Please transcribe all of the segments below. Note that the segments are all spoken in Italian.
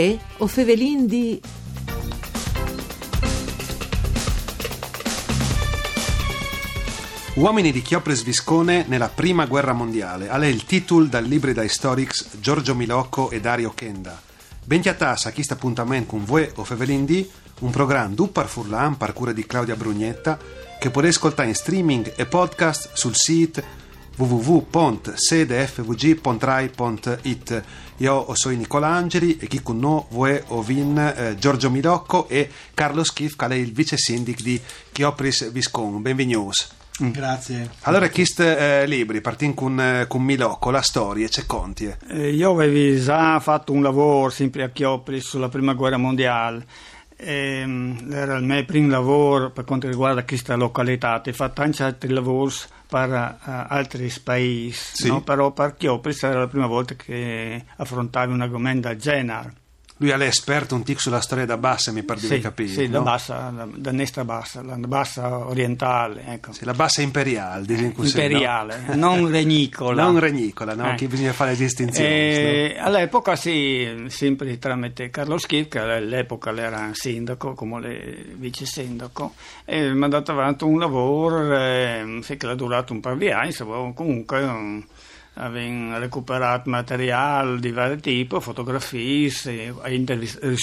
Uè o Fevelin di... Uomini di Chiopres Viscone nella prima guerra mondiale. Ale il titolo dal libro da Historics Giorgio Milocco e Dario Kenda. Bentiatas a chi sta appuntamento con voi o Fevelin di un programma du par Furlan par cura di Claudia Brugnetta che potete ascoltare in streaming e podcast sul sito www.sedefvg.rai.it Io sono Nicola Angeli e chi con noi vuoi ovin eh, Giorgio Milocco e Carlo Schif che è il vice sindic di Chiopris Viscon. Benvenuti. Grazie. Allora, chist eh, libri, partiamo con, eh, con Milocco, la storia, c'è conti. Eh, io avevo già fatto un lavoro sempre a Chiopris sulla prima guerra mondiale. Ehm, era il mio primo lavoro per quanto riguarda questa località. Ho fatto anche altri lavori per uh, altri paesi, Sì. no? però per Chiopris era la prima volta che affrontavi un argomento del genere. Lui è l'esperto un tic sulla storia da bassa, mi pare di Sì, capire. sì, da no? bassa, da, da destra bassa, la bassa orientale, ecco. Sì, la bassa imperiale, diciamo così, no? imperiale, non regnicola. Non regnicola, no? Eh. Che bisogna fare le distinzioni. Eh, All'epoca sì, sempre tramite Carlo Schif, che all'epoca era sindaco, come le vice sindaco, e mi ha dato avanti un lavoro eh, che ha durato un paio di anni, comunque um, avevo recuperato materiale di vari tipi, fotografie, sono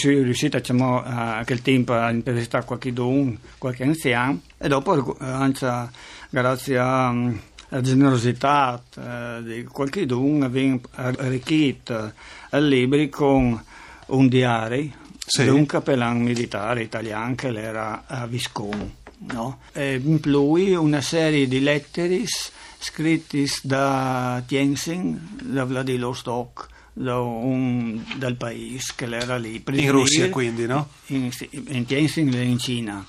riuscito diciamo, a quel tempo a intervistare qualche don, qualche anziano e dopo eh, anche grazie a mm, la generosità eh, di qualche don abbiamo arricchito il libro con un diario Sì. di un cappellano militare italiano che era a Visconti. No? E in più una serie di lettere scritte da Tianjin, da Vladivostok, da un, dal paese che era lì. In Russia, quindi, no? In, sì, in Tianjin e in Cina.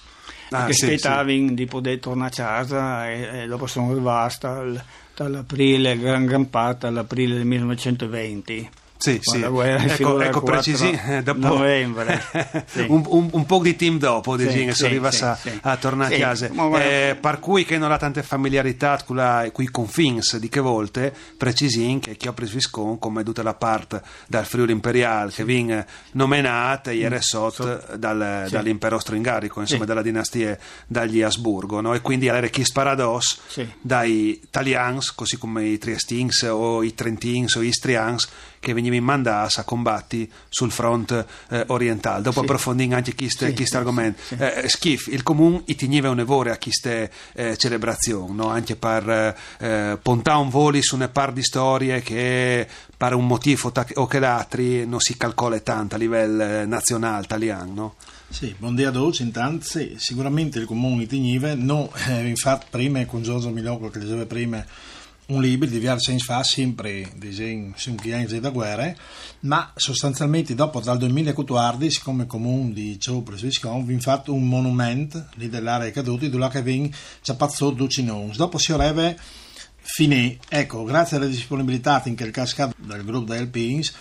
Ah, che sì, aspettavano di poter tornare a casa e, e dopo sono rimasto al- dall'aprile, gran, gran parte all'aprile del 1920. Sì, sì. Ecco, ecco il 4 precisi, eh, dopo novembre. Sì. un, un, un po' di team dopo, Sì, diciamo, che si arriva a, a tornare a casa. Eh, per cui che non ha tante familiarità con la- con i confins di che volte, precisin che chi ha preso Viscon come tutta la parte dal Friuli Imperiale che viene nominata ieri sotto dal, Mm. Dall'impero austro-ungarico, insomma, dalla dinastia dagli Asburgo, no? E quindi allora chi sparados Sì. dai italians, così come i Triestins o i Trentins o i Istrians, che venivano mandati a combatti sul fronte eh, orientale. Dopo Sì. approfondendo anche questo Sì, sì, argomento. sì. Eh, Schif, il comune teneva un'evore a queste eh, celebrazioni, no? anche per eh, puntare un voli su una par di storie che per un motivo o che l'altro non si calcola tanto a livello eh, nazionale italiano. No? Sì, buongiorno a tutti, intanto sì, sicuramente il comune Nive, no, eh, infatti prima con Giorgio Milocco che leggeva prima un libro di Viar Sense fa sempre disegni su chiesi da guerra, ma sostanzialmente dopo dal 2014 come comune di Ciopres Viscon vi fatto un monumento lì dell'area caduti dove che viene Ciapazzo Ducinons. Dopo si avrebbe finì, ecco, grazie alla disponibilità in quel cascato del gruppo del Pins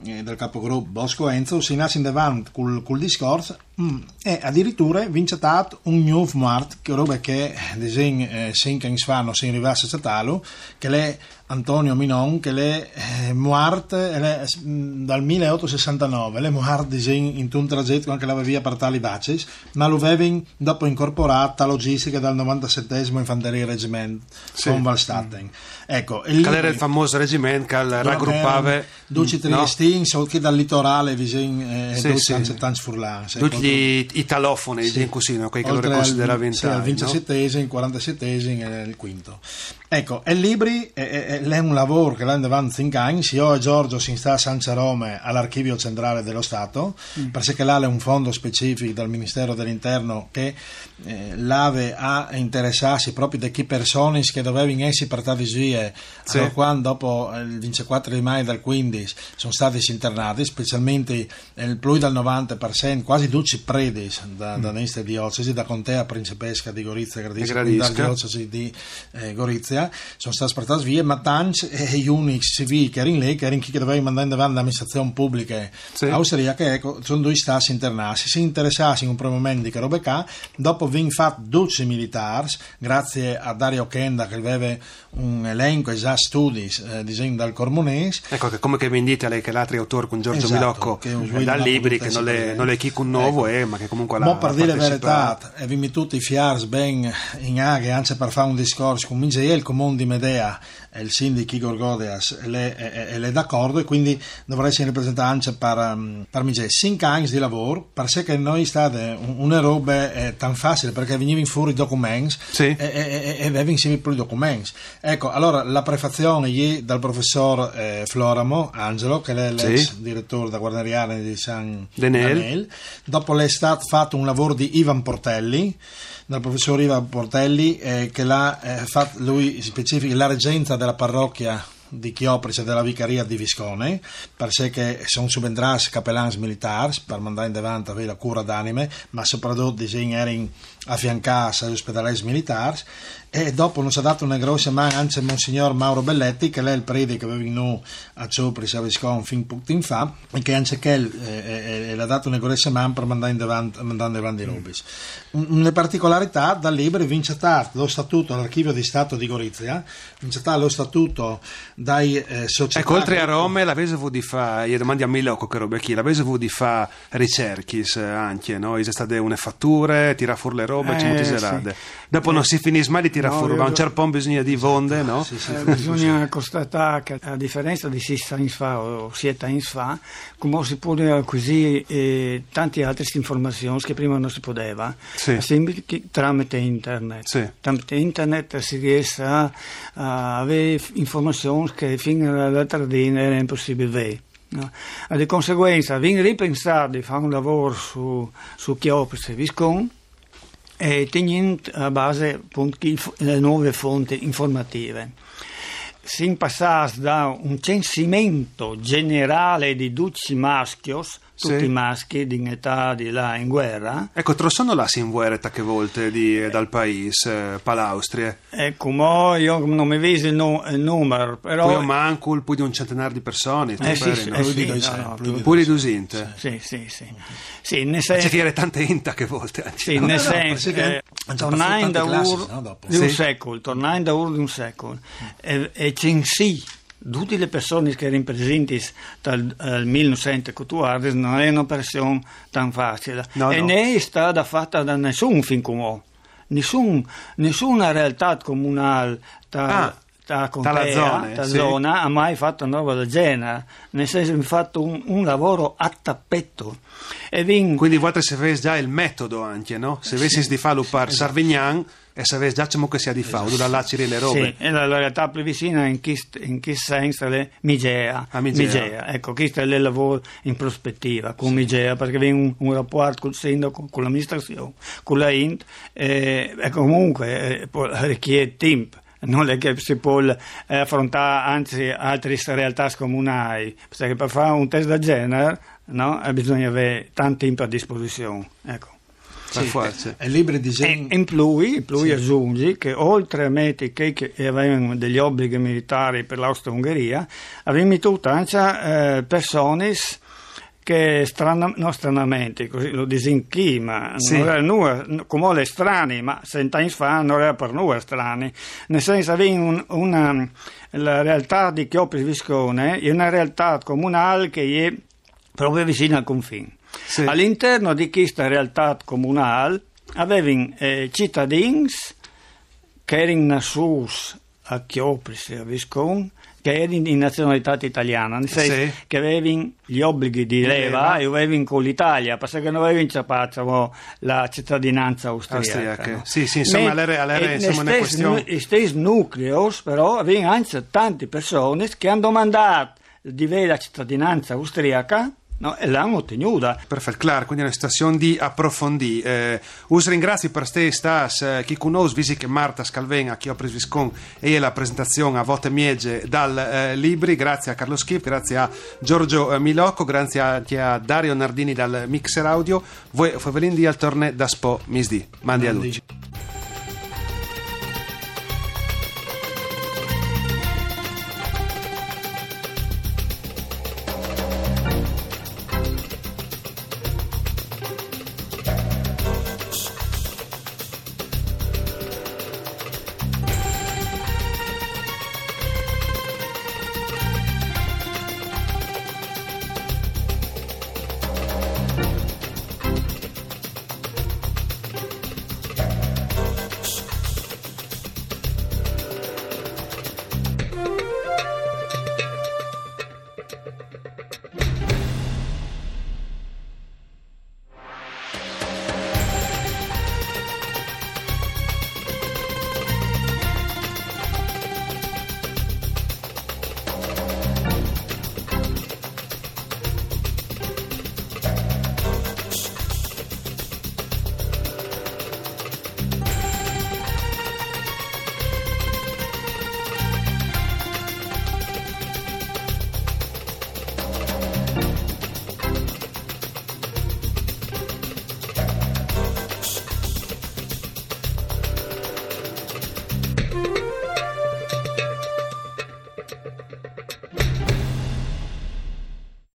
del capogruppo Bosco Enzo si nasce in davanti col, col discorso mm, e addirittura vince tato un nuovo mart che roba che disegno eh, cinque anni fa non si arrivasse a che è Antonio Minon che è eh, muart le- mm, dal 1869 le muart disegno in un tragitto anche la via per tali bacis ma lo avevano dopo incorporata logistica dal 97 Infanteria Regiment Sì. con Valstatten ecco e Qual lì- era il famoso reggimento che raggruppava Duci no? Triestini, no? che dal litorale vicino eh, Sì, tanti tutti contro- gli italofoni, sì. così, no? quei che Oltre al- consideravano sì, al tali, no? 27 il 47 e il quinto. Ecco, il libri è, è- è un lavoro che l'hanno davanti cinque anni, io e Giorgio si sta a San Cerome all'archivio centrale dello Stato, Mm. perché là è un fondo specifico dal Ministero dell'Interno che eh, l'ave a interessarsi proprio di chi persone che dovevano essere per tali vie Sì. allora, quando dopo eh, il 24 di maggio del 15 sono stati internati, specialmente il più del 90%, quasi 12 predi da, da queste diocesi, da contea principesca di Gorizia Gradisca, Gradisca. dalla diocesi di eh, Gorizia, Gorizia, sono stati spartati via, ma tanti e gli unici civili che erano lì, che erano chi che dovevano mandare in avanti l'amministrazione pubblica Sì. austriaca, ecco, sono due stati internati. Si interessati in un primo momento di che robe qua, dopo vengono fatti 12 militari, grazie a Dario Kenda che aveva un elenco già studi eh, disegno dal Cormonese, Ecco che come che vi dite lei che l'altro autore con Giorgio Esatto, Milocco eh, da libri che non le, non le chi un nuovo Ecco. eh, ma che comunque l'ha Ma per dire la verità, e vi tutti i fiars ben in aghe, anche per fare un discorso con Mingei, il comune di Medea, e il sindaco Igor Godeas, le, e- e le è d'accordo e quindi dovrei essere rappresentato anche per, per Mingei. Cinque anni di lavoro, per sé che noi state un- una roba eh, tan facile perché venivano fuori i documenti Sì. e, e, e, e insieme più i documenti. Ecco, allora la prefazione ieri dal professor eh, Floramo, Angelo, che è l'ex Sì. direttore da guarneriale di San Denel. Danel. Dopo l'è stato fatto un lavoro di Ivan Portelli, dal professor Ivan Portelli, eh, che l'ha eh, fatto lui specifica la reggenza della parrocchia di Chiopris e della vicaria di Viscone, per sé che sono subentrati capellani militari per mandare in davanti la cura d'anime, ma soprattutto disegni erano affiancati agli ospedali militari e dopo non si è dato una grossa mano anche Monsignor Mauro Belletti che è il prete che aveva in a Ciopris a Viscone fin poco tempo fa e che anche che eh, eh, l'ha dato una grossa mano per mandare in davanti, mandare in davanti i robis. Un- Una particolarità dal libro vince lo statuto all'archivio di Stato di Gorizia, vince lo statuto dai eh, società Ecco, oltre a Rome, l'avete avuto di fare, io domandi a Milocco che roba chi, l'avete avuto di fare ricerche eh, anche, no? State une fatture, tira fuori le robe, Eh, ci sì. Dopo non si finisce mai di tirare No, ma a un certo punto bisogna di vonde, no? Sì, sì, Eh, bisogna constatare che a differenza di sei anni fa o siete anni fa, come si può acquisire eh, tante altre informazioni che prima non si poteva, Sì. tramite internet. Sì. Tramite internet si riesce a, a avere informazioni che fino all'altra dina era impossibile avere. No? Di conseguenza, viene ripensato di fare un lavoro su, su Chiopris e Viscon e tenendo a base appunto, le nuove fonti informative. Si passa da un censimento generale di tutti i maschios, tutti Sì. i maschi di età di là in guerra, Ecco, tro sono là in guerra che volte di, eh, dal paese, eh, palaustrie. e come io non mi vedo il, nu- il numero, però... Poi un manco, poi di un centenario di persone, Eh sì, speri, sì, no? eh Più di sì, due no, no, più di Poi di dusinte. Sì, sì, sì. Sì, nel C'è senso... era tante inta che volte. anzi, Sì, no? nel no, senso che già tornando da no, un Sì. secolo, tornando da ur di un secolo, e, e censì tutte le persone che erano presenti dal eh, 1914 non è un'operazione tan facile. No, e no. né è stata fatta da nessun fin comune, nessun, nessuna realtà comunale ta, Ah, ta contea, zone, ta sì. zona ha mai fatto una roba del genere, nel senso che ha fatto un, un lavoro a tappetto. E vin- Quindi voi se avete già il metodo anche, no? Se avessi di farlo per Sarvignan e se avessi già come che sia di farlo, da là ci le robe. Sì, e la, la realtà più vicina in che, in che senso è Migea. Ah, Migea. Ecco, questo è il lavoro in prospettiva con Migea, perché viene un, un rapporto col sindaco, con l'amministrazione, con la INT, eh, e comunque eh, richiede tempo. Non è che si può eh, affrontare anzi altre realtà comunali, perché per fare un test del genere no, eh, bisogna avere tanto tempo a disposizione. Ecco. Per forza. E libri E disegni in più, in più aggiungi che oltre a mettere che, che avevano degli obblighi militari per l'Austria-Ungheria, avevamo tutte anche eh, persone che strana, non stranamente, così lo disinchi, ma Sì. non era nulla, come le strane, ma cent'anni fa non era per nulla strani, nel senso avevano un, una, la realtà di Chiopris Viscone è una realtà comunale che è proprio vicina al confine. Sì. All'interno di questa realtà comunale avevano eh, cittadini che erano nascuti a Chiopris a Viscon, che erano di nazionalità italiana, nel senso Sì. che avevano gli obblighi di leva, e avevano con l'Italia, perché non avevano inciampato la cittadinanza austriaca. Austriaca. no? Sì, sì, insomma, l'era- l'era, insomma, una questione- stessi nu- i stessi nuclei, però, avevano anche tante persone che hanno domandato di avere la cittadinanza austriaca no, e l'hanno ottenuta. Perfetto, claro, quindi è una situazione di approfondire. Eh, us ringrazio per ste stas, eh, chi conosce, visi che Marta Scalvena, chi ho preso viscon e la presentazione a vote miege dal eh, Libri, grazie a Carlo Schif, grazie a Giorgio eh, Milocco, grazie anche a Dario Nardini dal Mixer Audio, voi Favelin di al torne da Spo Misdi, mandi a Mandi. luci.